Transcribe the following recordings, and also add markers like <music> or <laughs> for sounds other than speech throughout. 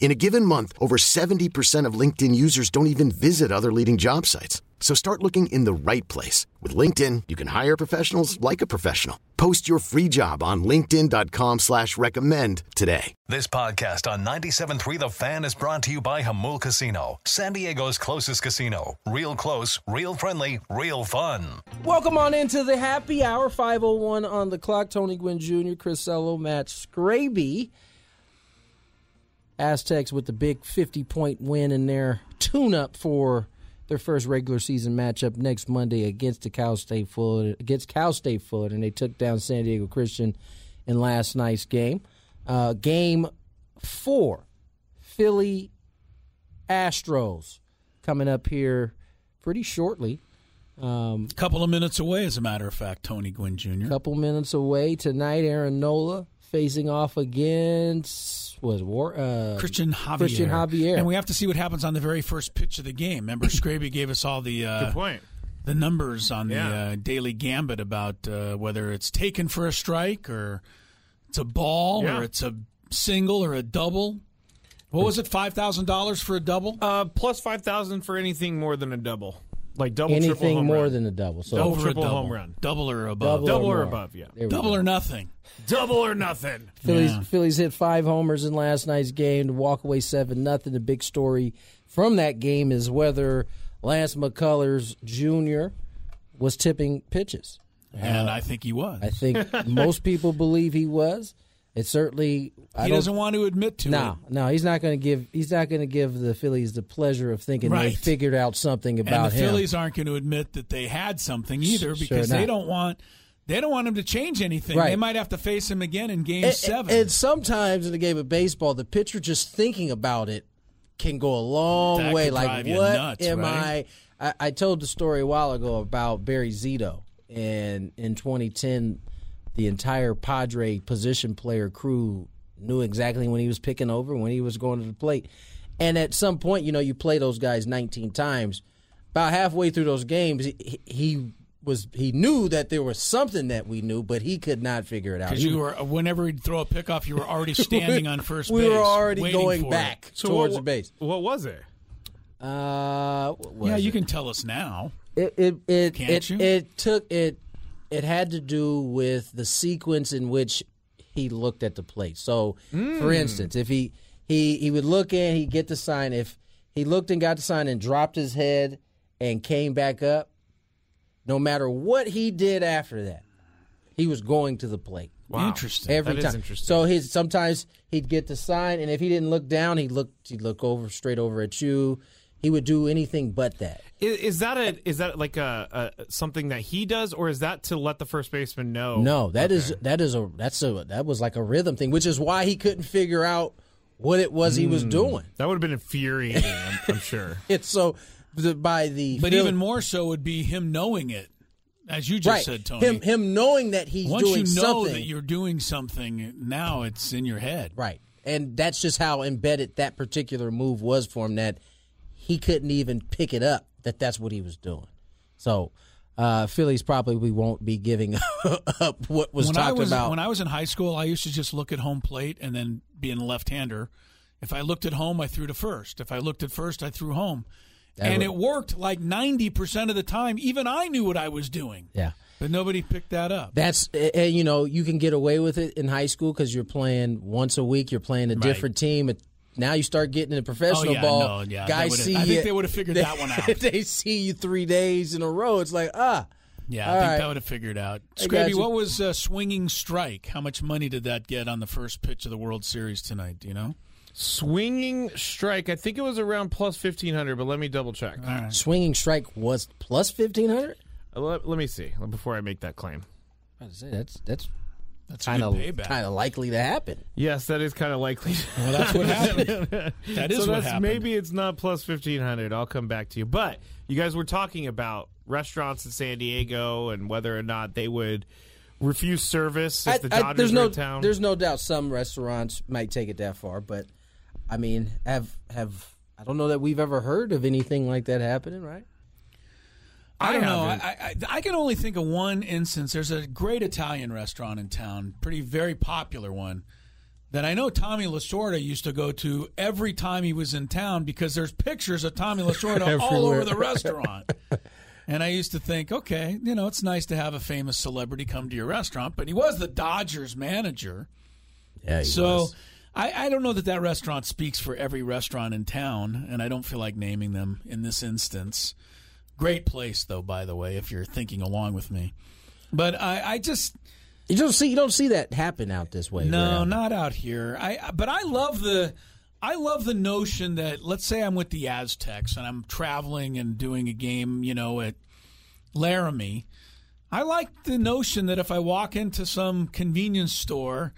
In a given month, over 70% of LinkedIn users don't even visit other leading job sites. So start looking in the right place. With LinkedIn, you can hire professionals like a professional. Post your free job on linkedin.com slash recommend today. This podcast on 97.3 The Fan is brought to you by Jamul Casino, San Diego's closest casino. Real close, real friendly, real fun. Welcome on into the happy hour, 501 on the clock. Tony Gwynn Jr., Chris Ello, Matt Scraby. Aztecs with the big 50 point win in their tune up for their first regular season matchup next Monday against the Cal State Fullerton, against Cal State Fullerton, and they took down San Diego Christian in last night's game. Uh, game four, Philly Astros coming up here pretty shortly. Um, a couple of minutes away, as a matter of fact, Tony Gwynn Jr. A couple minutes away tonight. Aaron Nola facing off against was War uh, Christian Javier. Christian Javier, and we have to see what happens on the very first pitch of the game. Remember, <laughs> Scraby gave us all the uh, good point. The numbers on yeah. the uh, daily gambit about uh, whether it's taken for a strike or it's a ball yeah. or it's a single or a double. What was it? Five thousand dollars for a double? Uh, plus five thousand for anything more than a double. Like double, anything more run. than a double. So double, Over triple a double. home run, double or above, double, double or, or, above, yeah, double or nothing, <laughs> double or nothing. Phillies, Yeah. Phillies hit five homers in last night's game to walk away seven nothing. The big story from that game is whether Lance McCullers Jr. was tipping pitches. and I think he was. I think <laughs> most people believe he was. It certainly. I he doesn't want to admit to No, it. no, he's not going to give. He's not going to give the Phillies the pleasure of thinking they Right. figured out something about and the him. Phillies aren't going to admit that they had something either Sure because they don't want they don't want him to change anything. Right. They might have to face him again in Game And- Seven. And sometimes in the game of baseball, the pitcher just thinking about it can go a long That way. Like, what nuts, am right? I, I? I told the story a while ago about Barry Zito, and in 2010, the entire Padre position player crew knew exactly when he was picking over, when he was going to the plate, and at some point, you know, you play those guys 19 times. About halfway through those games, he, he was he knew that there was something that we knew, but he could not figure it out. because you were whenever he'd throw a pickoff, you were already <laughs> standing on first we base. were already going back it. towards what, the base. What was it? Uh, what was Yeah, you it? can tell us now. It it it Can't it, you? it took it. It had to do with the sequence in which he looked at the plate. So, Hmm. for instance, if he he he would look in, he'd get the sign. If he looked and got the sign and dropped his head and came back up, no matter what he did after that, he was going to the plate. Wow. Interesting. Every That is time. interesting. So his sometimes he'd get the sign, and if he didn't look down, he'd look he'd look over straight over at you. He would do anything but that. Is, is that a is that like a, a something that he does, or is that to let the first baseman know? No, that is that is a that's a that was like a rhythm thing, which is why he couldn't figure out what it was he was Hmm. doing. that would have been infuriating. I'm, I'm <laughs> sure. It's so the, by the But Phil- even more so would be him knowing it, as you just right said, Tony. him him knowing that he's Once doing you know something that you're doing something, now it's in your head. right, and that's just how embedded that particular move was for him that he couldn't even pick it up that that's what he was doing. So. Uh, Phillies probably we won't be giving <laughs> up what was when talked I was about. when I was in high school, I used to just look at home plate and then being a left-hander. If I looked at home, I threw to first. If I looked at first, I threw home, and would- it worked like ninety percent of the time. Even I knew what I was doing, yeah. but nobody picked that up. That's and you know you can get away with it in high school because you're playing once a week. You're playing a different team. It- Now you start getting into professional Oh, yeah, ball. no, yeah, guys see I think you- they would've figured they- that one <laughs> out. they see you three days in a row. It's like ah, Yeah, All I think right. that would have figured out. I got Scraby, you. what was uh, swinging strike? How much money did that get on the first pitch of the World Series tonight? Do you know? Swinging strike. I think it was around plus fifteen hundred, but let me double check. All right. Swinging strike was plus fifteen hundred. Uh, Let, let me see before I make that claim. That's that's That's kind of kind of likely to happen. Yes, that is kind of likely. Well, that's what happened. <laughs> That is so what that's, happened. maybe it's not plus fifteen hundred. I'll come back to you. But you guys were talking about restaurants in San Diego and whether or not they would refuse service if I- the I- Dodgers there's were no in town. there's no doubt some restaurants might take it that far, but I mean, have have I don't know that we've ever heard of anything like that happening, right? I don't know. I. I I can only think of one instance. There's a great Italian restaurant in town, pretty very popular one that I know Tommy Lasorda used to go to every time he was in town because there's pictures of Tommy Lasorda <laughs> all over the restaurant. <laughs> And I used to think, okay, you know, it's nice to have a famous celebrity come to your restaurant, but he was the Dodgers manager. Yeah. So I, I don't know that that restaurant speaks for every restaurant in town, and I don't feel like naming them in this instance. Great place, though, by the way, if you're thinking along with me. But I, I just you don't see you don't see that happen out this way. no, around. not out here. I but I love the I love the notion that let's say I'm with the Aztecs and I'm traveling and doing a game, you know, at Laramie. I like the notion that if I walk into some convenience store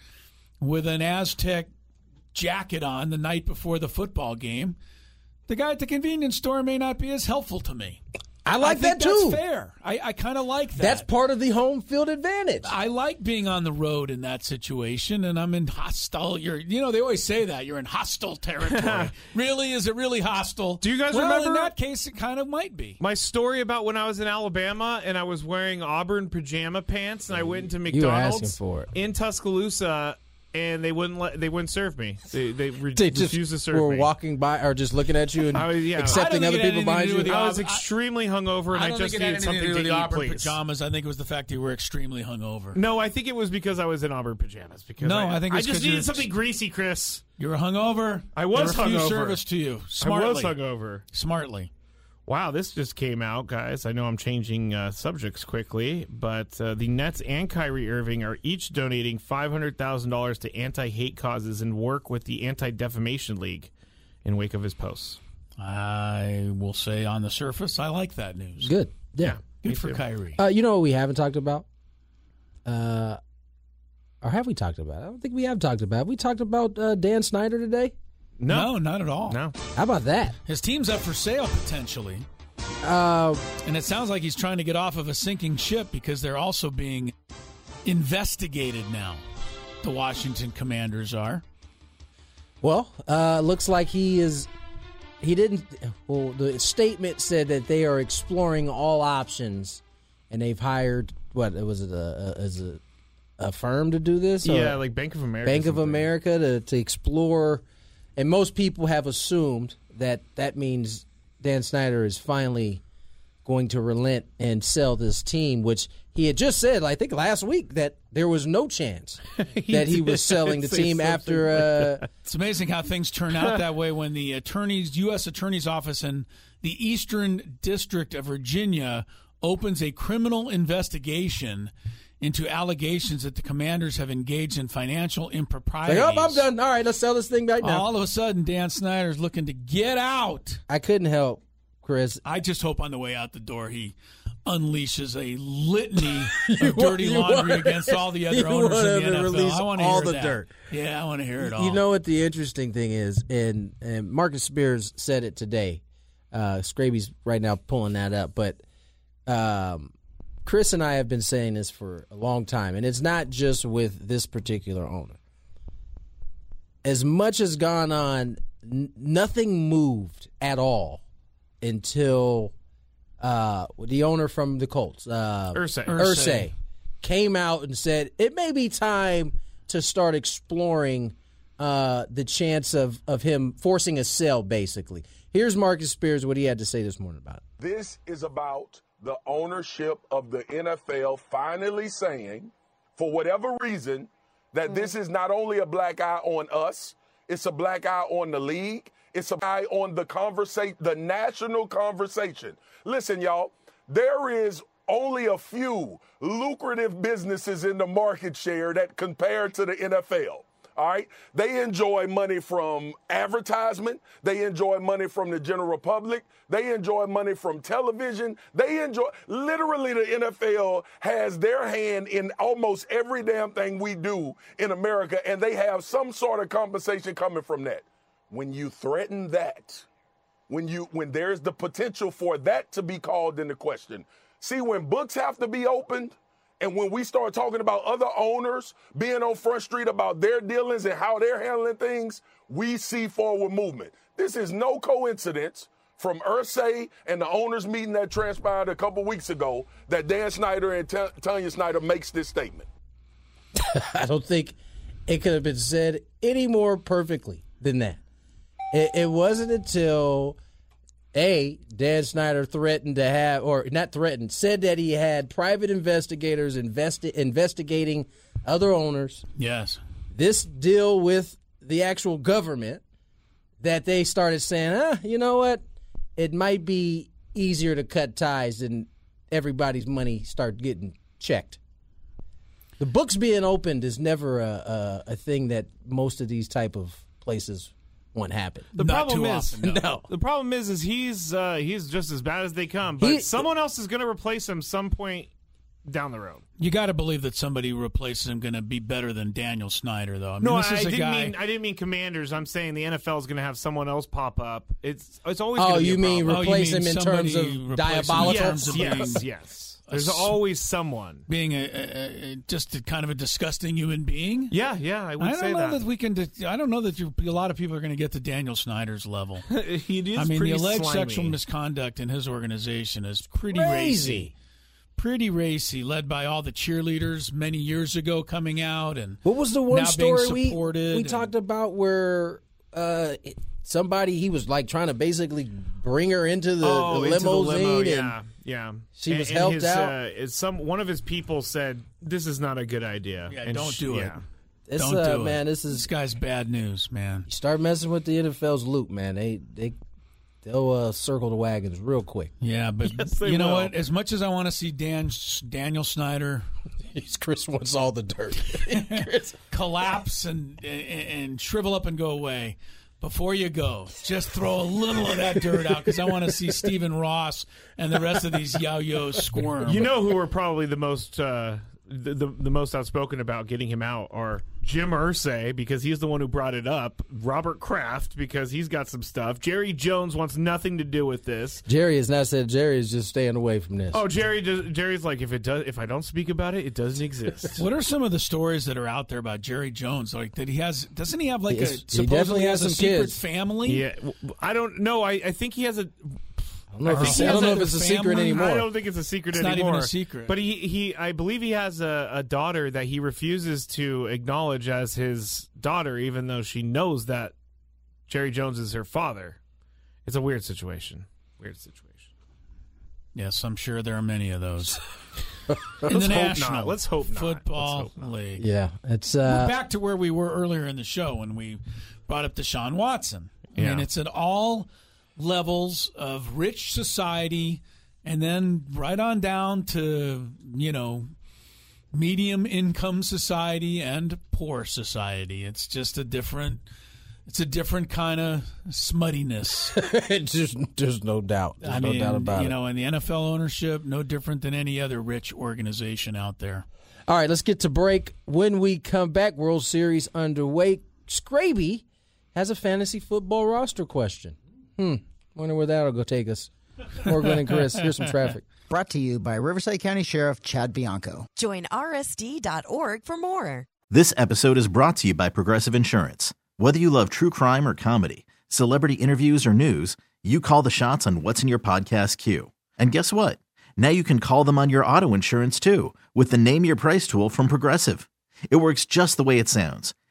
with an Aztec jacket on the night before the football game, the guy at the convenience store may not be as helpful to me. I like I think that too. That's fair. I, I kind of like that. That's part of the home field advantage. I like being on the road in that situation, and I'm in hostile. You're, you know, they always say that you're in hostile territory. <laughs> really, is it really hostile? Do you guys well, remember- In that case, it kind of might be. My story about when I was in Alabama and I was wearing Auburn pajama pants and I went into You were asking McDonald's for it. in Tuscaloosa and they wouldn't let they wouldn't serve me. They they, re- they just refused to serve were me. walking by or just looking at you and I was- yeah. accepting I other think it people behind you. the I was I- extremely hungover and I, I just think it had needed something to do to eat, the Auburn please. pajamas. I think it was the fact that you were extremely hungover. No, I think it was because I was in Auburn pajamas. Because No, I, I think I it's just 'cause you're- needed something greasy, Chris. You were hungover. I was hungover. service to you. Smartly. I was hungover. Smartly. Wow, this just came out, guys. I know I'm changing uh, subjects quickly, but uh, the Nets and Kyrie Irving are each donating $500,000 to anti hate causes and work with the Anti Defamation League in wake of his posts. I will say on the surface, I like that news. Good. Yeah. Good for Kyrie. Uh, you know what we haven't talked about? Uh, or have we talked about? it? I don't think we have talked about. it. We talked about uh, Dan Snyder today. No, not at all. No. How about that? His team's up for sale potentially. Uh, And it sounds like he's trying to get off of a sinking ship because they're also being investigated now. The Washington Commanders are. well, uh, looks like he is. He didn't. Well, the statement said that they are exploring all options, and they've hired what was it a, a as a, a firm to do this? or- Yeah, like Bank of America. Bank of. America to, to explore, and most people have assumed that that means Dan Snyder is finally going to relent and sell this team, which he had just said, I think last week, that there was no chance <laughs> that he was <laughs> selling the team something after. Uh, It's amazing how things turn out that way when the attorneys, U.S. Attorney's Office in the Eastern District of Virginia opens a criminal investigation into allegations that the commanders have engaged in financial like, improprieties. oh, I'm done. All right, let's sell this thing right now. All of a sudden, Dan Snyder's looking to get out. I couldn't help, Chris. I just hope on the way out the door he unleashes a litany <laughs> of dirty laundry against all the other <laughs> owners in the NFL. release I want to all hear the that. dirt. Yeah, I want to hear it all. You know what the interesting thing is, and and Marcus Spears said it today. Uh, Scraby's right now pulling that up, but um, Chris and I have been saying this for a long time, and it's not just with this particular owner. As much has gone on, n- nothing moved at all until uh, the owner from the Colts, uh, Irsay. Irsay. Irsay came out and said it may be time to start exploring uh, the chance of, of him forcing a sale, basically. Here's Marcus Spears, what he had to say this morning about it. This is about the ownership of the NFL finally saying, for whatever reason, that mm-hmm. this is not only a black eye on us, it's a black eye on the league, it's a eye on the conversation, the national conversation. Listen, y'all, there is only a few lucrative businesses in the market share that compare to the NFL. All right. They enjoy money from advertisement. They enjoy money from the general public. They enjoy money from television. They enjoy, literally, the NFL has their hand in almost every damn thing we do in America, and they have some sort of compensation coming from that. When you threaten that, when you when there's the potential for that to be called into question. See, when books have to be opened, and when we start talking about other owners being on Front Street about their dealings and how they're handling things, we see forward movement. This is no coincidence from Irsay and the owners meeting that transpired a couple weeks ago that Dan Snyder and T- Tanya Snyder makes this statement. <laughs> I don't think it could have been said any more perfectly than that. It, it wasn't until a Dan Snyder threatened to have, or not threatened, said that he had private investigators investi- investigating other owners. Yes. This deal with the actual government that they started saying, ah, you know what? It might be easier to cut ties and everybody's money start getting checked. The books being opened is never a, a, a thing that most of these type of places won't happen. The Not problem too is often, no. No. The problem is, is he's uh, he's just as bad as they come. But He- someone else is going to replace him some point down the road. You got to believe that somebody who replaces him going to be better than Daniel Snyder, though. I mean, No, this I, is a didn't guy. mean I didn't mean Commanders. I'm saying the NFL is going to have someone else pop up. It's it's always. Oh, gonna be you a mean problem. Oh, you replace mean him in terms of replace him in diabolical? terms yes, yes, yes. There's always someone. being a, a, a just a kind of a disgusting human being. Yeah, yeah, I would I don't say know that. that. we can. I don't know that you, a lot of people are going to get to Daniel Snyder's level. <laughs> he is I mean, the pretty alleged slimy. sexual misconduct in his organization is pretty Crazy. racy. Pretty racy, led by all the cheerleaders many years ago coming out and What was the one now being story we supported we and- talked about where uh, somebody he was like trying to basically bring her into the, oh, the into the limousine limo, and yeah, yeah. she And- was and helped his, out? Uh, is some one of his people said this is not a good idea. Yeah, And don't sh- do it. yeah. This, Don't uh, do it. man, this This is guy's bad news, man. you start messing with the NFL's loop, man. They they they'll uh, circle the wagons real quick. Yeah, but <laughs> Yes, you know will. what? As much as I want to see Dan Daniel Snyder he's <laughs> Chris wants all the dirt. <laughs> collapse and, and and shrivel up and go away. Before you go, just throw a little of that dirt out because I want to see Stephen Ross and the rest of these yo-yos squirm. You know who are probably the most uh, the, the the most outspoken about getting him out are Jim Irsay because he's the one who brought it up. Robert Kraft because he's got some stuff. Jerry Jones wants nothing to do with this. Jerry has not said Jerry is just staying away from this. Oh, Jerry just, Jerry's like if it does if I don't speak about it, it doesn't exist. What are some of the stories that are out there about Jerry Jones? Like that he has doesn't he have like He a is- he supposedly definitely has has a secret kids. family? yeah, w- I don't know. I, I think he has a I don't know if, it's, I don't know a if it's a secret anymore. I don't think it's a secret It's not anymore. even a secret. But he, he I believe he has a, a daughter that he refuses to acknowledge as his daughter, even though she knows that Jerry Jones is her father. It's a weird situation. Weird situation. Yes, I'm sure there are many of those. <laughs> In Let's the hope National. Let's hope not. Football Let's hope not. League. yeah, it's We're uh, back to where we were earlier in the show when we brought up Deshaun Watson. I mean, it's at all levels of rich society and then right on down to, you know, medium income society and poor society. It's just a different it's a different kind of smuttiness. <laughs> just there's no doubt. There's I no mean, doubt about you it. know, and the NFL ownership no different than any other rich organization out there. All right, let's get to break. When we come back, World Series underway. Scraby has a fantasy football roster question. Hmm. Wonder where that'll go take us. More Gwynn and Chris. Here's some traffic. Brought to you by Riverside County Sheriff Chad Bianco. Join rsd.org for more. This episode is brought to you by Progressive Insurance. Whether you love true crime or comedy, celebrity interviews or news, you call the shots on what's in your podcast queue. And guess what? Now you can call them on your auto insurance too with the Name Your Price tool from Progressive. It works just the way it sounds.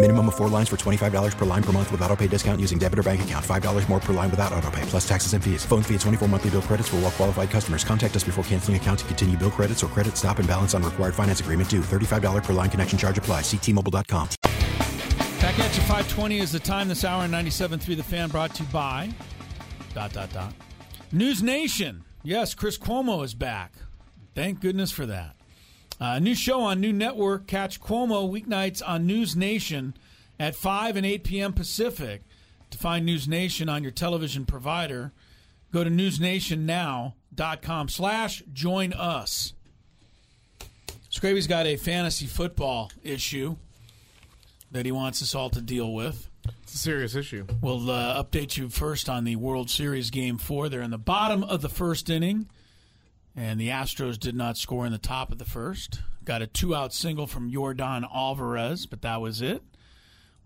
Minimum of four lines for $25 per line per month with auto pay discount using debit or bank account. $5 more per line without auto pay, plus taxes and fees. Phone fee at 24 monthly bill credits for all well qualified customers. Contact us before canceling account to continue bill credits or credit stop and balance on required finance agreement due. $35 per line connection charge apply. Ctmobile.com. Back at you, 520 is the time this hour, 97.3 The Fan, brought to you by dot, dot, dot. News Nation. Yes, Chris Cuomo is back. Thank goodness for that. Uh, new show on new network. Catch Cuomo weeknights on News Nation at 5 and 8 p.m. Pacific. To find News Nation on your television provider, go to newsnationnow.com slash join us. Scraby's got a fantasy football issue that he wants us all to deal with. It's a serious issue. We'll uh, update you first on the World Series Game 4. They're in the bottom of the first inning, and the Astros did not score in the top of the first. Got a two out single from Jordan Alvarez, but that was it.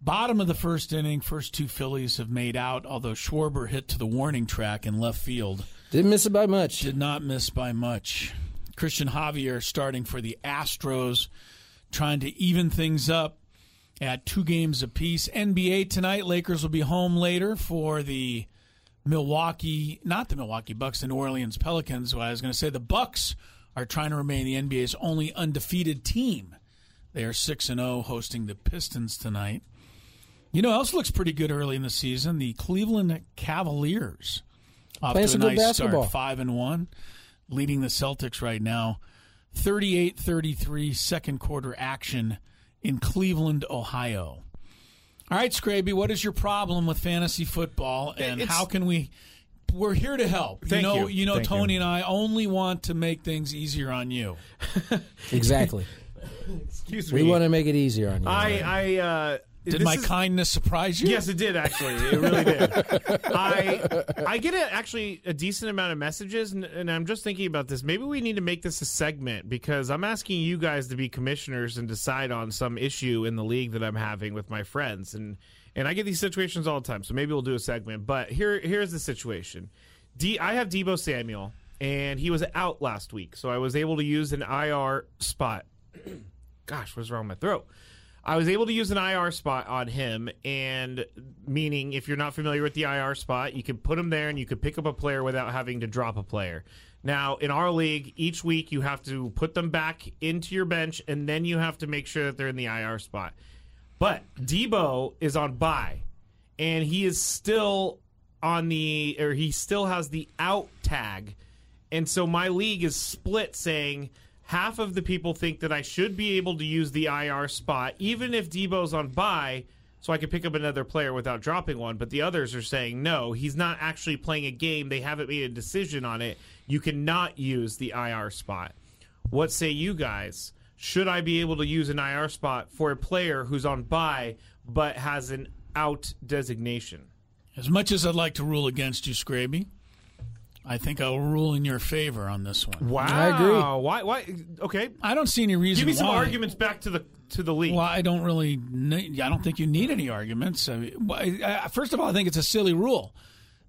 Bottom of the first inning, first two Phillies have made out, although Schwarber hit to the warning track in left field. Didn't miss it by much. Did not miss by much. Christian Javier starting for the Astros, trying to even things up at two games apiece. NBA tonight, Lakers will be home later for the Milwaukee, not the Milwaukee Bucks, the New Orleans Pelicans. Well, I was going to say the Bucks are trying to remain the NBA's only undefeated team. They are 6 and 0 hosting the Pistons tonight. You know, else looks pretty good early in the season. The Cleveland Cavaliers off Playing to a some good nice basketball. start, five and one, leading the Celtics right now. 38-33 second quarter action in Cleveland, Ohio. All right, Scraby, what is your problem with fantasy football, and It's- how can we? We're here to help. Thank you know, you. know, Thank Tony you. and I only want to make things easier on you. Exactly. <laughs> Excuse me. we want to make it easier on you. I, I, uh, Did my is- kindness surprise you? Yes, it did actually. It really did. <laughs> I I get a, actually a decent amount of messages, and, and I'm just thinking about this. Maybe we need to make this a segment because I'm asking you guys to be commissioners and decide on some issue in the league that I'm having with my friends, and and I get these situations all the time. So maybe we'll do a segment. But here here's the situation. D I have Deebo Samuel, and he was out last week, so I was able to use an IR spot. <clears throat> Gosh, what's wrong with my throat? I was able to use an IR spot on him, and meaning if you're not familiar with the IR spot, you can put him there and you could pick up a player without having to drop a player. Now, in our league, each week you have to put them back into your bench, and then you have to make sure that they're in the IR spot. But Deebo is on bye, and he is still on the, or he still has the out tag. And so my league is split saying half of the people think that I should be able to use the IR spot, even if Deebo's on bye, so I can pick up another player without dropping one. But the others are saying, no, he's not actually playing a game. They haven't made a decision on it. You cannot use the IR spot. What say you guys? Should I be able to use an IR spot for a player who's on bye but has an out designation? As much as I'd like to rule against you, Scraby, I think I'll rule in your favor on this one. Wow. I agree. Why? Why? Okay. I don't see any reason. Give me some why. arguments back to the to the league. Well, I don't really. ne- I don't think you need any arguments. I mean, I- first of all, I think it's a silly rule.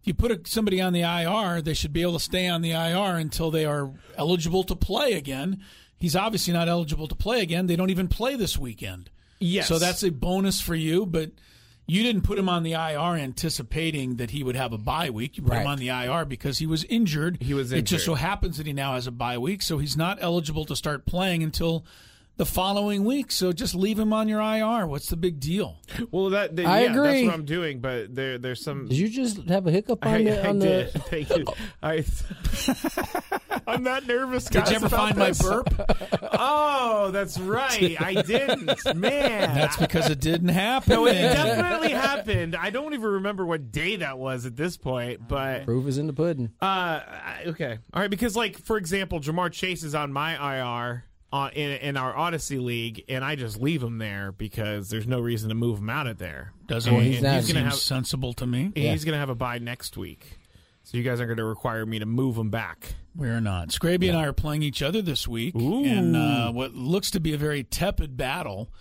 If you put a, somebody on the IR, they should be able to stay on the IR until they are eligible to play again. He's obviously not eligible to play again. They don't even play this weekend. Yes. So that's a bonus for you, but you didn't put him on the IR anticipating that he would have a bye week. You put him on the IR because he was injured. He was injured. It just so happens that he now has a bye week, so he's not eligible to start playing until the following week. So just leave him on your IR. What's the big deal? Well, that, that I yeah, agree. That's what I'm doing, but there there's some. Did you just have a hiccup on I, the? I On did. the <laughs> Thank you. <laughs> I, <laughs> I'm that nervous. Guy. Did you ever about find my burp? Oh, that's right. I didn't. Man. That's because it didn't happen. No, it definitely happened. I don't even remember what day that was at this point, but Proof is in the pudding. uh, okay, all right. Because, like, for example, Ja'Marr Chase is on my IR on, in in our Odyssey league, and I just leave him there because there's no reason to move him out of there. Doesn't And he? he's not- gonna Seems have sensible to me. and he's gonna have a bye next week, so you guys aren't gonna require me to move them back. We're not. Scraby and I are playing each other this week in uh, what looks to be a very tepid battle.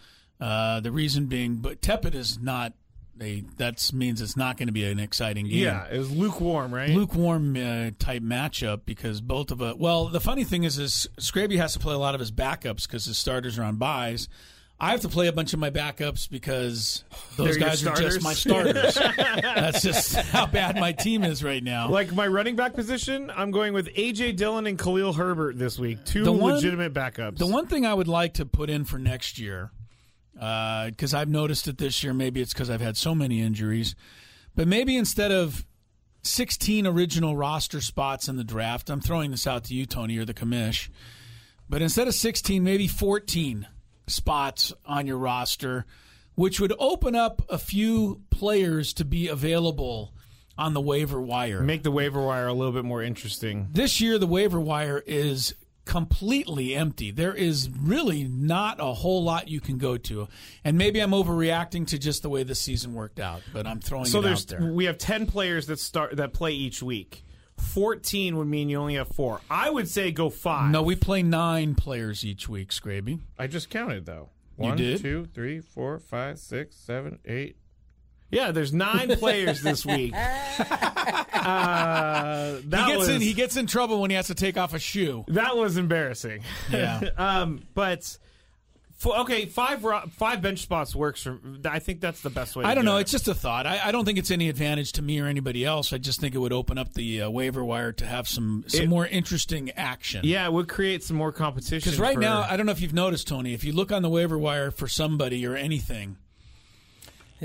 Uh, the reason being, but tepid is not a. That means it's not going to be an exciting game. Yeah, it was lukewarm, right? lukewarm uh, type matchup because both of us. Well, the funny thing is, is Scraby has to play a lot of his backups because his starters are on byes. I have to play a bunch of my backups because <laughs> those They're guys are just my starters. <laughs> That's just how bad my team is right now. Like my running back position, I'm going with AJ Dillon and Khalil Herbert this week. Two one- legitimate backups. The one thing I would like to put in for next year, uh, because I've noticed it this year, maybe it's because I've had so many injuries, but maybe instead of 16 original roster spots in the draft, I'm throwing this out to you, Tony, or the commish, but instead of 16, maybe 14 spots on your roster, which would open up a few players to be available on the waiver wire. Make the waiver wire a little bit more interesting. This year, the waiver wire is completely empty. There is really not a whole lot you can go to. And maybe I'm overreacting to just the way the season worked out, but I'm throwing So it there's out there. we have ten players that start that play each week. Fourteen would mean you only have four. I would say go five. No, we play nine players each week, Scraby. I just counted though. You One, did? two, three, four, five, six, seven, eight. Yeah, there's nine <laughs> players this week. <laughs> Uh, that he gets was, in he gets in trouble when he has to take off a shoe. That was embarrassing. Yeah. <laughs> um, but for, okay, five five bench spots works for. I think that's the best way. To I don't do know. It. It's just a thought. I, I don't think it's any advantage to me or anybody else. I just think it would open up the uh, waiver wire to have some some It- more interesting action. yeah, it would create some more competition. Because right for- now, I don't know if you've noticed, Tony. If you look on the waiver wire for somebody or anything,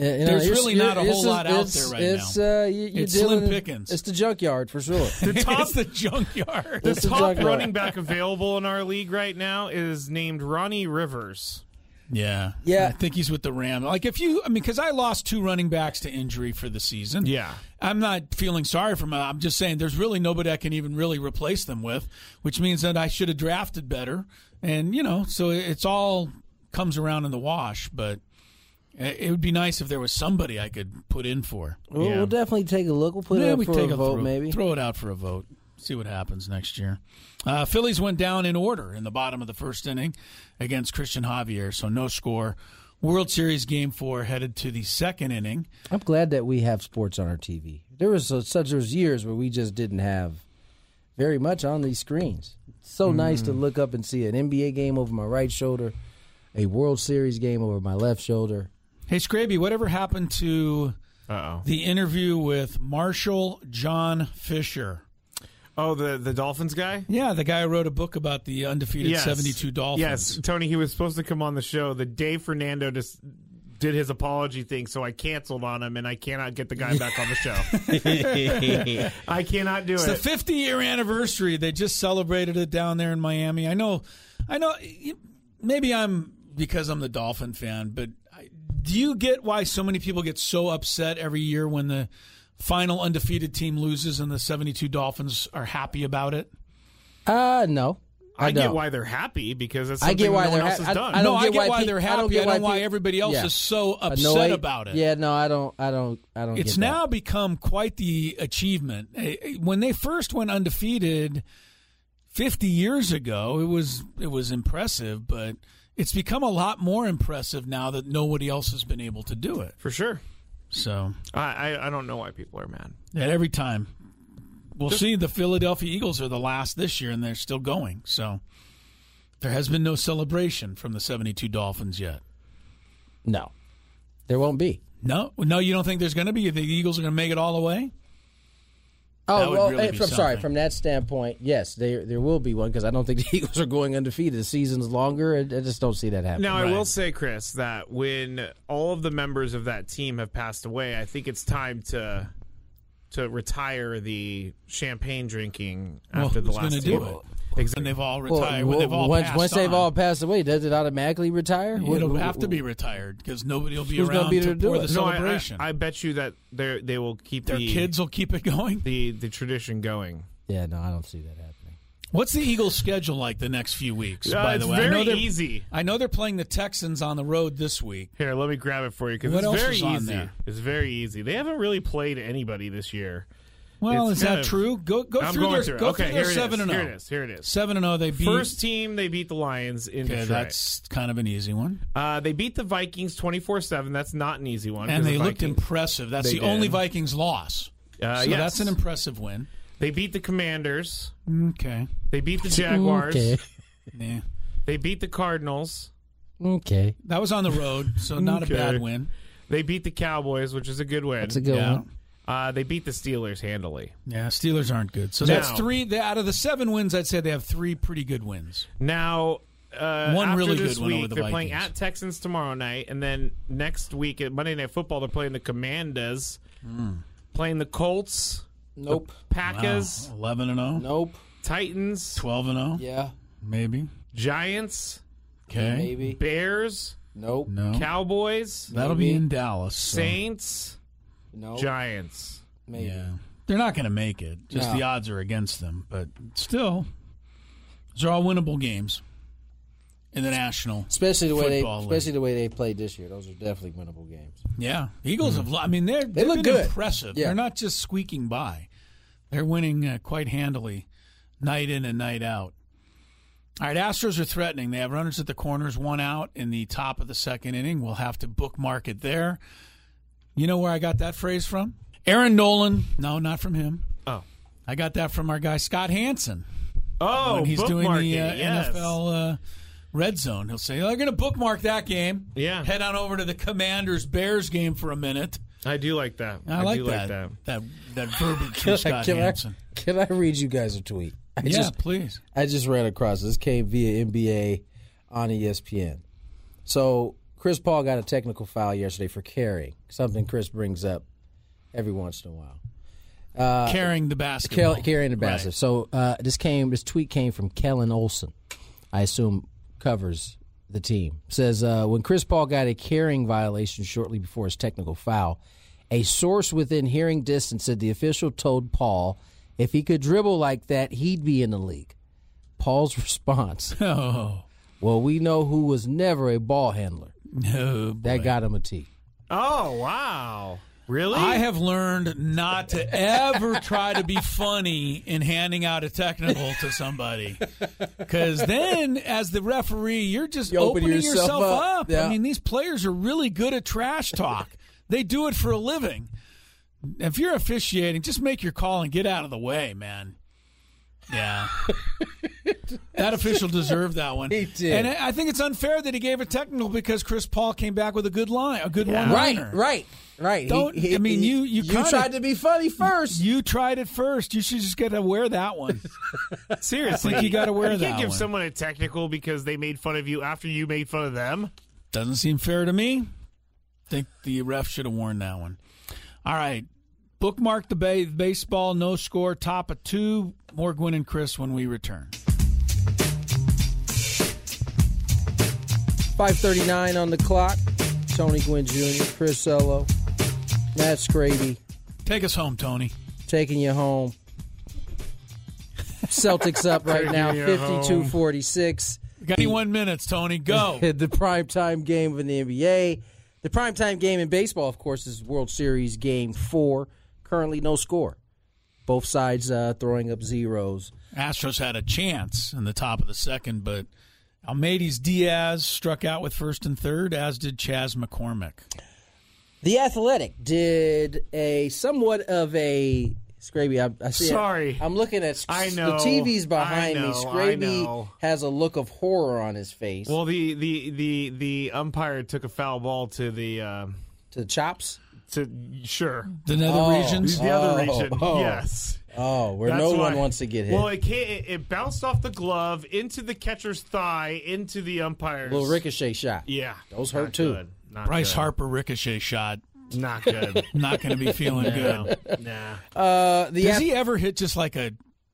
you know, There's really not a whole lot out there right it's, now. Uh, you, you're It's slim dealing- pickings. It's the junkyard for sure. <laughs> the top it's the junkyard. the It's the top junkyard. running back available in our league right now is named Ronnie Rivers. Yeah, Yeah. I think he's with the Ram. Like if you, I mean, because I lost two running backs to injury for the season. Yeah. I'm not feeling sorry for him. I'm just saying there's really nobody I can even really replace them with, which means that I should have drafted better. And you know, so it's all comes around in the wash. But it would be nice if there was somebody I could put in for. We'll, Yeah. we'll definitely take a look. We'll put it up for take a vote, throw, maybe. Throw it out for a vote. See what happens next year. Uh, Phillies went down in order in the bottom of the first inning against Christian Javier, so no score. World Series Game Four headed to the second inning. I'm glad that we have sports on our TV. There was so, such there was years where we just didn't have very much on these screens. It's so nice Mm. to look up and see an NBA game over my right shoulder, a World Series game over my left shoulder. Hey, Scraby, whatever happened to Uh oh. the interview with Marshall John Fisher? Oh, the the Dolphins guy. Yeah, the guy who wrote a book about the undefeated Yes. 72 Dolphins. Yes, Tony. He was supposed to come on the show the day Fernando just did his apology thing, so I canceled on him, and I cannot get the guy back on the show. <laughs> I cannot do It's it. the 50 year anniversary. They just celebrated it down there in Miami. I know, I know. Maybe I'm because I'm the Dolphin fan, but do you get why so many people get so upset every year when the final undefeated team loses and the 72 Dolphins are happy about it? Uh no. I, I, get why they're happy because it's I something get why no one they're else ha- has I- done. I don't no, I get get why why pe- they're I happy. don't I get don't, why know why pe- everybody else Yeah. is so upset no, about it. Yeah, no, I don't. I don't. I don't. It's get that. now become quite the achievement. Eh, eh, When they first went undefeated 50 years ago, it was it was impressive, but it's become a lot more impressive now that nobody else has been able to do it. for sure. So, I, I I don't know why people are mad. at every time we'll see the Philadelphia Eagles are the last this year and they're still going. So, there has been no celebration from the 72 Dolphins yet. No, there won't be. No, no, you don't think there's going to be? You think the Eagles are going to make it all the way? That Oh would well, really eh, be from, sorry. From that standpoint, yes, there there will be one because I don't think <laughs> the Eagles are going undefeated. The season's longer. I, I just don't see that happening. Now, I Right. will say, Chris, that when all of the members of that team have passed away, I think it's time to to retire the champagne drinking Well, after the last gonna do team. It? When they've all Well, retired, when they've all once, once they've on. all passed away, does it automatically retire? It'll What- have to be retired because nobody will be Who's gonna around be to there to do pour it? the No, I- I- celebration. I, bet you that they they will keep Their the kids will keep it going. the the tradition going. Yeah, no, I don't see that happening. What's the Eagles' schedule like the next few weeks? Uh, by it's the way, I know very they're- easy. I know they're playing the Texans on the road this week. Here, let me grab it for you because What it's else very is on easy. there? It's very easy. They haven't really played anybody this year. Well, It's is that of- true? Go go I'm through going their through go okay, through their here it is. seven and zero. Here it is. Here it is. Seven and zero. They beat. First team, they beat the Lions in okay, Detroit. that's kind of an easy one. Uh, they beat the Vikings 24 7. That's not an easy one. And 'cause they the looked Vikings- impressive. That's They the only. Vikings loss. Uh, so yes. that's an impressive win. They beat the Commanders. Okay. They beat the Jaguars. Okay. Yeah. They beat the Cardinals. Okay. That was on the road, so not Okay. a bad win. They beat the Cowboys, which is a good win. That's a good Yeah. one. Uh, they beat the Steelers handily. Yeah, Steelers aren't good. So Now- that's three. they- Out of the seven wins, I'd say they have three pretty good wins. Now, uh, One after really this good one week, over the they're playing Vikings. at Texans tomorrow night, and then next week at Monday Night Football, they're playing the Commanders, playing the Colts, Nope. the Packers, Eleven and zero. Nope. Titans, Twelve and zero. Yeah. Maybe. Giants, Okay. Maybe. Bears, Nope. No. Cowboys, That'll be in Dallas. so- Saints, No. Giants. Maybe. Yeah. They're not going to make it. Just No. the odds are against them. But still, those are all winnable games in the national. Especially the way they, league. especially the way they played this year. Those are definitely winnable games. Yeah, Eagles have. I mean, they're They look good. impressive. Yeah. They're not just squeaking by; they're winning uh, quite handily, night in and night out. All right, Astros are threatening. They have runners at the corners, one out in the top of the second inning. We'll have to bookmark it there. You know where I got that phrase from? Aaron Nolan. No, not from him. Oh. I got that from our guy Scott Hanson. Oh, when he's doing the uh, yes. NFL uh, Red Zone. He'll say, "They're going to bookmark that game. Yeah. head on over to the Commanders Bears game for a minute." I do like that. I, like, do that. like that. that. That verbiage Can from I, Scott can, I, Hanson. can I read you guys a tweet? I Yeah, just, please. I just ran across this. came via NBA on ESPN. So Chris Paul got a technical foul yesterday for carrying, something Chris brings up every once in a while. Uh, Carrying the basketball. Car- carrying the Right. basket. So uh, this came. This tweet came from Kellan Olson. I assume covers the team. Says uh, when Chris Paul got a carrying violation shortly before his technical foul, a source within hearing distance said the official told Paul if he could dribble like that, he'd be in the league. Paul's <laughs> response: Oh, Well, we know who was never a ball handler. <laughs> no. That got him a T. Oh, wow. Really? I have learned not to ever try to be funny in handing out a technical to somebody. Because then, as the referee, you're just You open opening yourself yourself, up. up. Yeah. I mean, these players are really good at trash talk, they do it for a living. If you're officiating, just make your call and get out of the way, man. Yeah. <laughs> that official deserved that one. He did. And I I think it's unfair that he gave a technical because Chris Paul came back with a good line, a good one Right, right, right. Don't- he- I mean, he- you you, you kinda- tried to be funny first. You tried it first. You should just get to wear that one. <laughs> Seriously, you gotta wear you that can't give one. someone a technical because they made fun of you after you made fun of them. Doesn't seem fair to me. Think the ref should have worn that one. All right. Bookmark the ba- baseball, no score, top of two. More Gwynn and Chris when we return. 539 on the clock. Tony Gwynn Jr., Chris Ello, Matt Scraby Take us home, Tony. taking you home. Celtics up right now, you 52 46. Got 21 minutes, Tony. Go. <laughs> the primetime game of the NBA. The primetime game in baseball, of course, is World Series Game 4. Currently, no score. Both sides uh, throwing up zeros. Astros had a chance in the top of the second, but Aledmys Diaz struck out with first and third, as did Chas McCormick. The Athletic did a somewhat of a Scraby. I, I see it. Sorry. I'm looking at I know. the TV's behind I know, me. I Scraby has a look of horror on his face. Well, the the the the umpire took a foul ball to the uh, to the chops. To sure The nether Oh. regions. the other Oh, region. oh. Yes. Oh, where That's no why- one wants to get hit. Well, it, can't, it it bounced off the glove into the catcher's thigh into the umpire's little ricochet shot. Yeah, Those hurt not too. good. Not Bryce good. Harper ricochet shot. Not good. <laughs> Not going to be feeling good. nah. Uh, the Does Ath- he ever hit just like a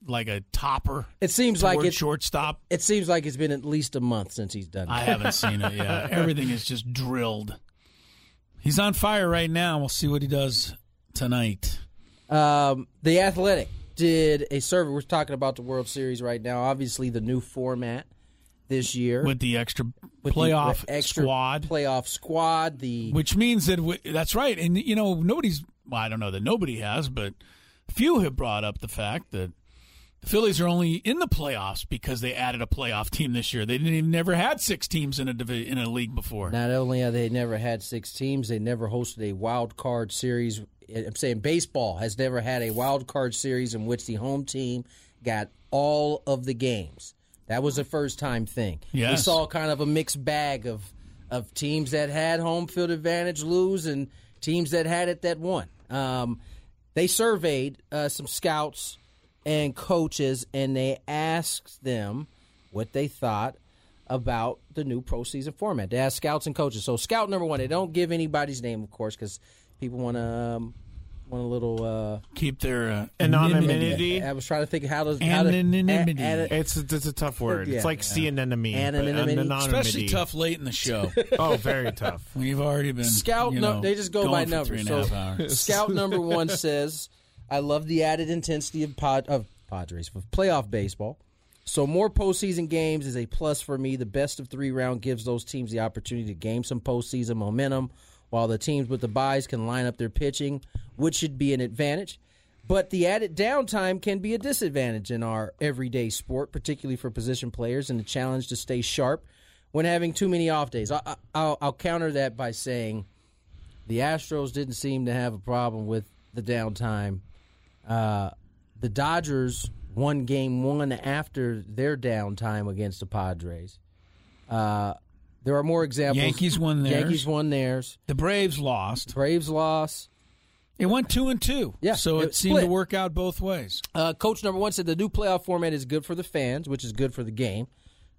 like a topper. It seems like toward it shortstop. It seems like it's been at least a month since he's done. I haven't seen it <laughs> yet. Everything is just drilled. He's on fire right now. We'll see what he does tonight. Um, the Athletic did a survey. We're talking about the World Series right now. Obviously, the new format this year with the extra With the playoff extra squad, playoff squad. The which means that w- that's right. And you know, nobody's. Well, I don't know that nobody has, but few have brought up the fact that the Phillies are only in the playoffs because they added a playoff team this year. They didn't even never had six teams in a divi- in a league before. Not only have they never had six teams, they never hosted a wild card series. I'm saying baseball has never had a wild card series in which the home team got all of the games. That was a first time thing. We saw kind of a mixed bag of of teams that had home field advantage lose and teams that had it that won. Um, they surveyed uh, some scouts and coaches, and they asked them what they thought about the new pro season format. They asked scouts and coaches. So, scout number one, they don't give anybody's name, of course, because people want to um, want a little uh, Keep their uh, Anonymity. I was trying to think of how to how to Anonymity. a- a- It's it's a tough word. Yeah. It's like sea anemone. but Anonymity. anonymity. Especially tough late in the show. <laughs> Oh, very tough. when you've already been Scout, you no, they just go going by numbers. So, a half hours. Scout number one <laughs> says, "I love the added intensity of pod of Padres of playoff baseball. So more postseason games is a plus for me. The best of three round gives those teams the opportunity to gain some postseason momentum, while the teams with the byes can line up their pitching, which should be an advantage." But the added downtime can be a disadvantage in our everyday sport, particularly for position players, and the challenge to stay sharp when having too many off days. I, I, I'll, I'll counter that by saying the Astros didn't seem to have a problem with the downtime. Uh, the Dodgers won game one after their downtime against the Padres. Uh, there are more examples. Yankees won theirs. Yankees won theirs. The Braves lost. Braves lost. It went two and two. Yeah, so it, it seemed to work out both ways. Uh, Coach number one said the new playoff format is good for the fans, which is good for the game.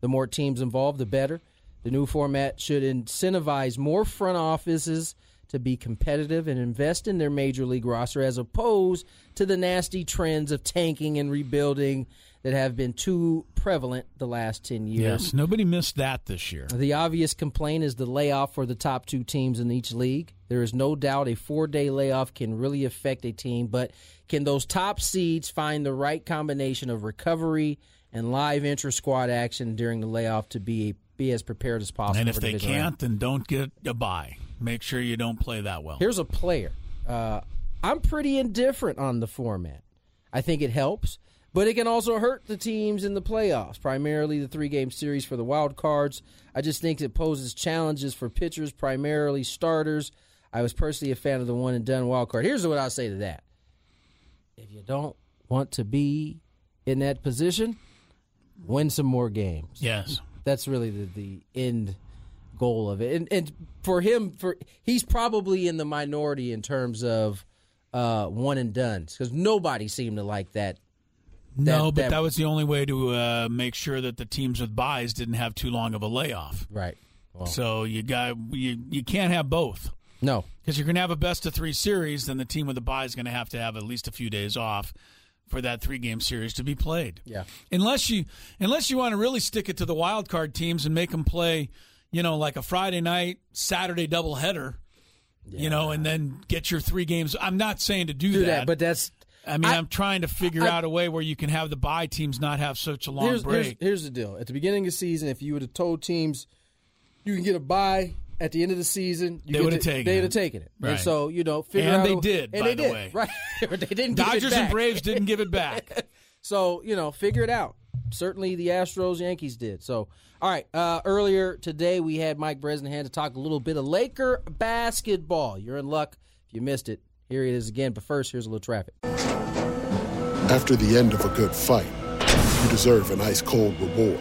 The more teams involved, the better. The new format should incentivize more front offices to be competitive and invest in their major league roster as opposed to the nasty trends of tanking and rebuilding that have been too prevalent the last 10 years. Yes, nobody missed that this year. The obvious complaint is the layoff for the top two teams in each league. There is no doubt a four day layoff can really affect a team, but can those top seeds find the right combination of recovery and live intra squad action during the layoff to be be as prepared as possible? And if they can't, then don't get a bye. Make sure you don't play that well. Here's a player. Uh, I'm pretty indifferent on the format. I think it helps, but it can also hurt the teams in the playoffs, primarily the three game series for the wild cards. I just think it poses challenges for pitchers, primarily starters. I was personally a fan of the one and done wild card. Here's what I'll say to that. If you don't want to be in that position, win some more games. Yes. That's really the, the end goal of it. And and for him, for he's probably in the minority in terms of uh, one and done because nobody seemed to like that. no, but that- that was the only way to uh, make sure that the teams with byes didn't have too long of a layoff. Right. Well, So you got you you can't have both. no. Because you're going to have a best of three series, then the team with the bye is going to have to have at least a few days off for that three game series to be played. Yeah. Unless you unless you want to really stick it to the wild card teams and make them play, you know, like a Friday night, Saturday doubleheader, you know, and then get your three games. I'm not saying to do, Do that, but that's. I mean, I- am trying to figure I- out a way where you can have the bye teams not have such a long Here's, here's, break. here's the deal. At the beginning of the season, if you would have told teams you can get a bye at the end of the season, you They would have to- taken They'd it. have taken it. And so you know, figure And out And they a- did, And by they the did. way. <laughs> Right. they didn't. give it Dodgers and. Braves didn't give it back. <laughs> So, you know, figure it out. Certainly the Astros, Yankees did. So, all right. Uh, earlier today, we had Mike Bresnahan to talk a little bit of Laker basketball. You're in luck if you missed it. Here it is again. But first, here's a little traffic. After the end of a good fight, you deserve an ice cold reward.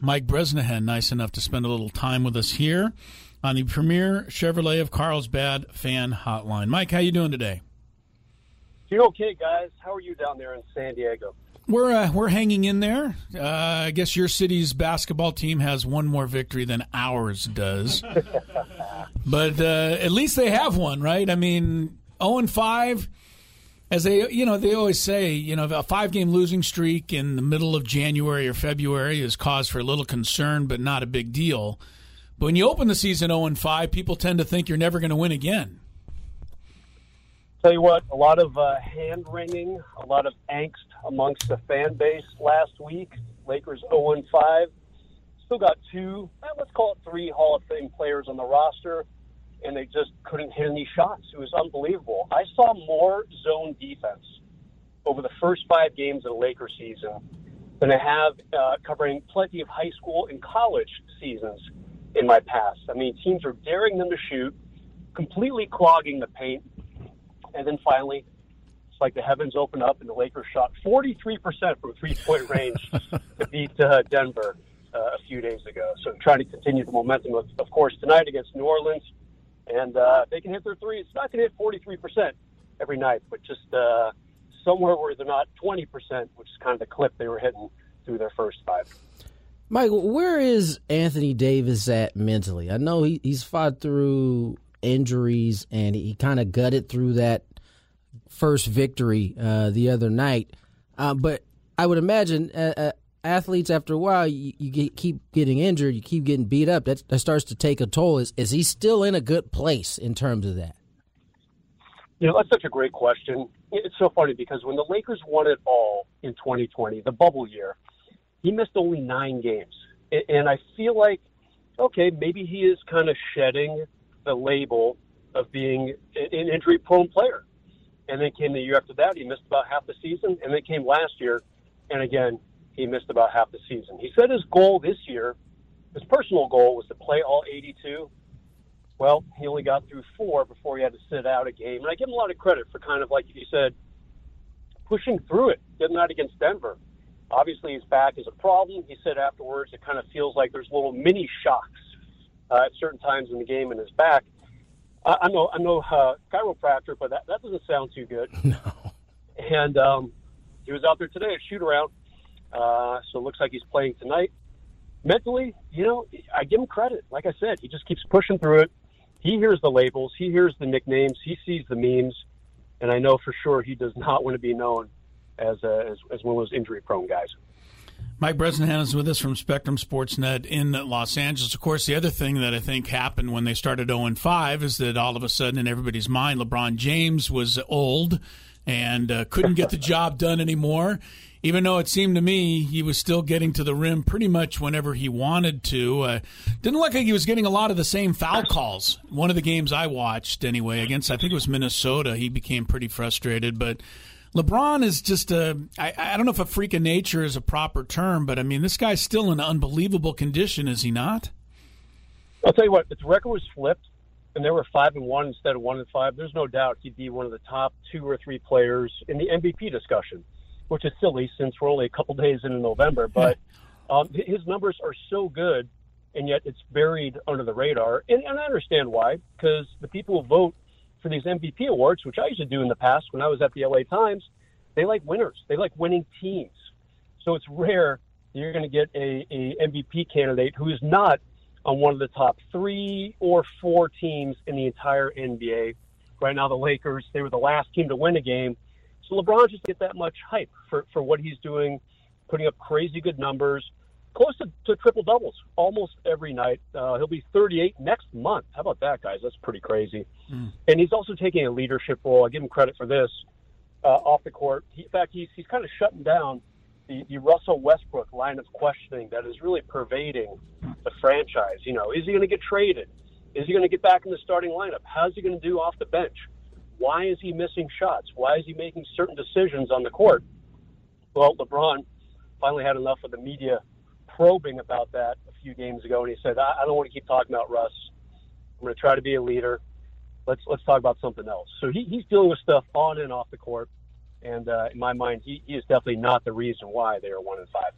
Mike Bresnahan, nice enough to spend a little time with us here on the premier Chevrolet of Carlsbad fan hotline. Mike, how you doing today? Doing okay, guys. How are you down there in San Diego? We're uh, we're hanging in there. Uh, I guess your city's basketball team has one more victory than ours does, <laughs> but uh, at least they have one, right? I mean, zero and five as they you know they always say you know a five game losing streak in the middle of January or February is cause for a little concern but not a big deal. But when you open the season 0 and 5, people tend to think you're never going to win again. Tell you what, a lot of uh, hand wringing, a lot of angst amongst the fan base last week. Lakers 0 and 5. Still got two, eh, let's call it three Hall of Fame players on the roster and they just couldn't hit any shots. It was unbelievable. I saw more zone defense over the first five games of the Lakers season than I have uh, covering plenty of high school and college seasons in my past. I mean, teams are daring them to shoot, completely clogging the paint, and then finally, it's like the heavens open up and the Lakers shot 43% from three-point <laughs> range to beat uh, Denver uh, a few days ago. So trying to continue the momentum, of, of course, tonight against New Orleans – and uh, they can hit their threes. Not going to hit 43% every night, but just uh, somewhere where they're not 20%, which is kind of the clip they were hitting through their first five. Michael, where is Anthony Davis at mentally? I know he, he's fought through injuries and he kind of gutted through that first victory uh, the other night. Uh, but I would imagine uh, uh athletes after a while you, you get, keep getting injured you keep getting beat up that, that starts to take a toll. Is, is he still in a good place in terms of that? You know that's such a great question. It's so funny because when the lakers won it all in 2020 the bubble year he missed only nine games. And i feel like okay maybe he is kind of shedding the label of being an injury prone player. And then came the year after that he missed about half the season and then came last year and again he missed about half the season. He said his goal this year, his personal goal, was to play all 82. Well, he only got through four before he had to sit out a game. And I give him a lot of credit for kind of, like you said, pushing through it, getting out against Denver. Obviously, his back is a problem. He said afterwards it kind of feels like there's little mini shocks uh, at certain times in the game in his back. I, I'm no, I'm no uh, chiropractor, but that, that doesn't sound too good. <laughs> No. And um, he was out there today at shoot around uh, so it looks like he's playing tonight. Mentally, you know, I give him credit. Like I said, he just keeps pushing through it. He hears the labels, he hears the nicknames, he sees the memes, and I know for sure he does <laughs> not want to be known as a, as, as one of those injury prone guys. Mike Bresnahan is with us from Spectrum Sportsnet in Los Angeles. Of course, the other thing that I think happened when they started 0 5 is that all of a sudden, in everybody's mind, LeBron James was old and uh, couldn't get the <laughs> job done anymore even though it seemed to me he was still getting to the rim pretty much whenever he wanted to. Uh, didn't look like he was getting a lot of the same foul calls. One of the games I watched, anyway, against I think it was Minnesota, he became pretty frustrated. But LeBron is just a I, I don't know if a freak of nature is a proper term, but I mean, this guy's still in unbelievable condition, is he not? I'll tell you what, if the record was flipped and there were five and one instead of one and five, there's no doubt he'd be one of the top two or three players in the MVP discussion which is silly since we're only a couple days into November. But um, his numbers are so good, and yet it's buried under the radar. And, and I understand why, because the people who vote for these MVP awards, which I used to do in the past when I was at the LA Times, they like winners. They like winning teams. So it's rare that you're going to get a, a MVP candidate who is not on one of the top three or four teams in the entire NBA. Right now, the Lakers, they were the last team to win a game so LeBron just get that much hype for, for what he's doing, putting up crazy good numbers, close to, to triple doubles almost every night. Uh, he'll be 38 next month. How about that, guys? That's pretty crazy. Mm. And he's also taking a leadership role. I give him credit for this uh, off the court. He, in fact, he's, he's kind of shutting down the, the Russell Westbrook line of questioning that is really pervading the franchise. You know, is he going to get traded? Is he going to get back in the starting lineup? How's he going to do off the bench? Why is he missing shots? Why is he making certain decisions on the court? Well, LeBron finally had enough of the media probing about that a few games ago, and he said, I, don't want to keep talking about Russ. I'm going to try to be a leader. Let's let's talk about something else. So he, he's dealing with stuff on and off the court, and uh, in my mind, he, he is definitely not the reason why they are one and five.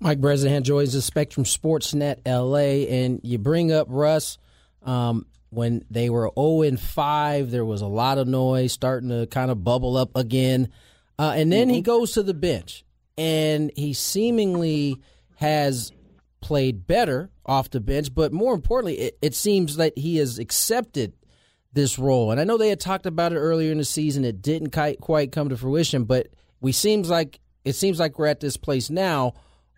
Mike Bresnahan joins the Spectrum Sportsnet LA, and you bring up Russ. Um, when they were 0 and 5, there was a lot of noise starting to kind of bubble up again. Uh, and then mm-hmm. he goes to the bench, and he seemingly has played better off the bench, but more importantly, it, it seems that he has accepted this role. And I know they had talked about it earlier in the season; it didn't quite come to fruition. But we seems like it seems like we're at this place now.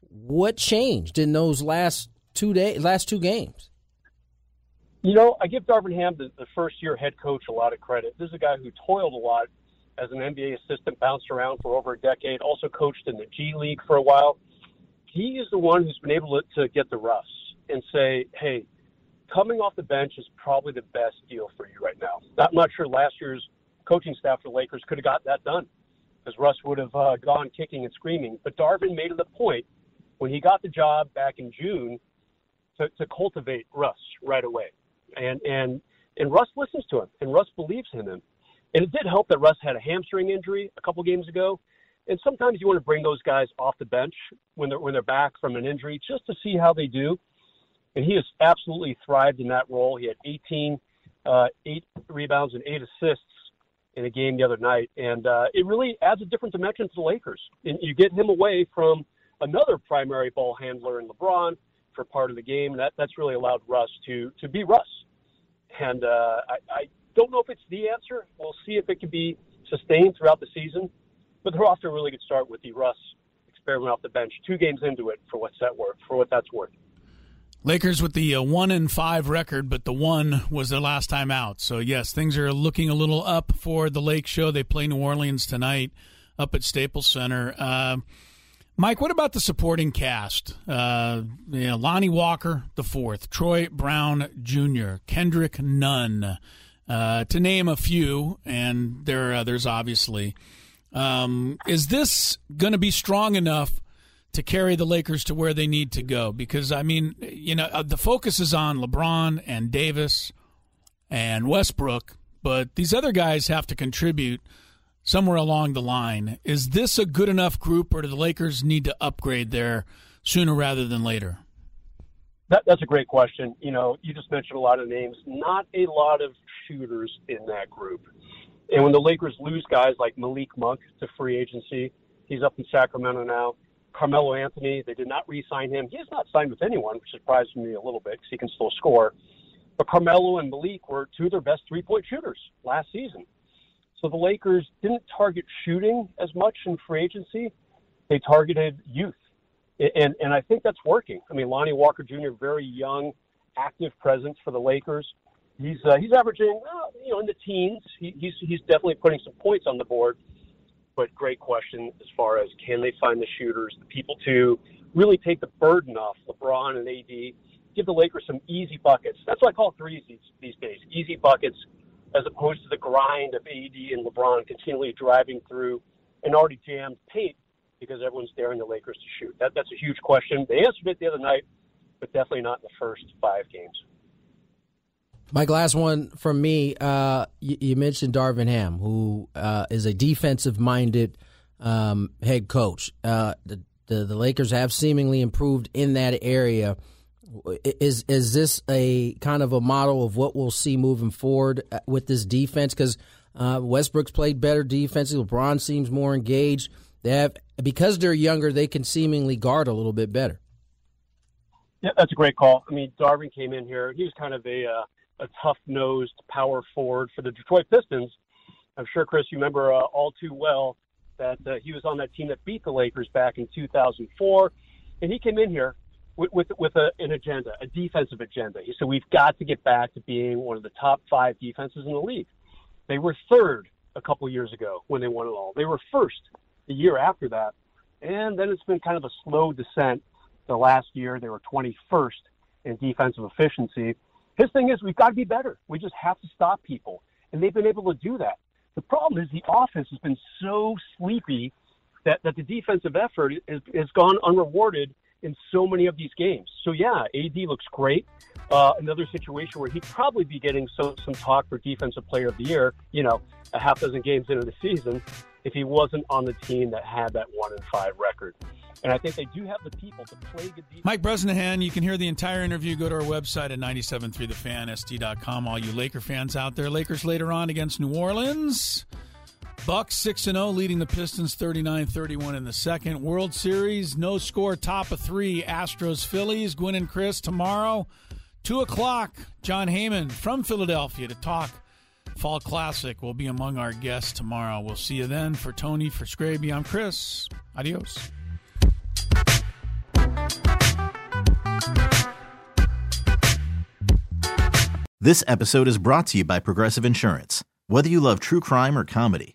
What changed in those last two days, last two games? You know, I give Darvin Ham, the, the first year head coach, a lot of credit. This is a guy who toiled a lot as an NBA assistant, bounced around for over a decade, also coached in the G League for a while. He is the one who's been able to, to get the Russ and say, hey, coming off the bench is probably the best deal for you right now. I'm not sure last year's coaching staff for the Lakers could have got that done because Russ would have uh, gone kicking and screaming. But Darvin made it a point when he got the job back in June to, to cultivate Russ right away and and and Russ listens to him, and Russ believes in him. And it did help that Russ had a hamstring injury a couple games ago. And sometimes you want to bring those guys off the bench when they're when they're back from an injury just to see how they do. And he has absolutely thrived in that role. He had 18, uh, eight rebounds and eight assists in a game the other night, and uh, it really adds a different dimension to the Lakers. And you get him away from another primary ball handler in LeBron for part of the game. That that's really allowed Russ to to be Russ. And uh, I, I don't know if it's the answer. We'll see if it can be sustained throughout the season. But they're off to a really good start with the Russ experiment off the bench. Two games into it for what's that worth? For what that's worth. Lakers with the uh, one and five record, but the one was their last time out. So yes, things are looking a little up for the Lake Show. They play New Orleans tonight up at Staples Center. Uh, Mike, what about the supporting cast? Uh, you know, Lonnie Walker, the fourth, Troy Brown Jr., Kendrick Nunn, uh, to name a few, and there are others, obviously. Um, is this going to be strong enough to carry the Lakers to where they need to go? Because, I mean, you know, uh, the focus is on LeBron and Davis and Westbrook, but these other guys have to contribute – somewhere along the line. Is this a good enough group, or do the Lakers need to upgrade there sooner rather than later? That, that's a great question. You know, you just mentioned a lot of names. Not a lot of shooters in that group. And when the Lakers lose guys like Malik Monk to free agency, he's up in Sacramento now. Carmelo Anthony, they did not re-sign him. He has not signed with anyone, which surprised me a little bit because he can still score. But Carmelo and Malik were two of their best three-point shooters last season. So the Lakers didn't target shooting as much in free agency. They targeted youth. And, and I think that's working. I mean, Lonnie Walker Jr., very young, active presence for the Lakers. He's, uh, he's averaging, uh, you know, in the teens. He, he's, he's definitely putting some points on the board. But great question as far as can they find the shooters, the people to really take the burden off LeBron and AD, give the Lakers some easy buckets. That's what I call threes these, these days. Easy buckets, as opposed to the grind of AD and LeBron continually driving through an already jammed paint because everyone's daring the Lakers to shoot. That, that's a huge question. They answered it the other night, but definitely not in the first five games. Mike, last one from me. Uh, you, you, mentioned Darvin Ham, who uh, is a defensive-minded um, head coach. Uh, the, the, the Lakers have seemingly improved in that area. Is is this a kind of a model of what we'll see moving forward uh, with this defense? Because uh, Westbrook's played better defense. LeBron seems more engaged. They have because they're younger, they can seemingly guard a little bit better. Yeah, that's a great call. I mean, Darvin came in here. He was kind of a uh, a tough nosed power forward for the Detroit Pistons. I'm sure Chris, you remember uh, all too well that uh, he was on that team that beat the Lakers back in 2004, and he came in here with with, with a, an agenda, a defensive agenda. He said we've got to get back to being one of the top five defenses in the league. They were third a couple years ago when they won it all. They were first the year after that and then it's been kind of a slow descent. The last year they were 21st in defensive efficiency. His thing is we've got to be better. We just have to stop people, and they've been able to do that. The problem is the offense has been so sleepy that, that the defensive effort is, has gone unrewarded in so many of these games. So yeah, AD looks great. Uh, another situation where he'd probably be getting some some talk for defensive player of the year. You know, a half dozen games into the season, if he wasn't on the team that had that one in five record. And I think they do have the people to play good defense. Mike Bresnahan, you can hear the entire interview. Go to our website at 973thefan.sd.com. All you Laker fans out there. Lakers later on against New Orleans. Bucks 6 0, leading the Pistons 39 31 in the second. World Series, no score, top of three. Astros, Phillies, Gwynn and Chris tomorrow. 2 o'clock, Jon Heyman from Philadelphia to talk Fall Classic will be among our guests tomorrow. We'll see you then. For Tony, for Scraby, I'm Chris. Adios. This episode is brought to you by Progressive Insurance. Whether you love true crime or comedy,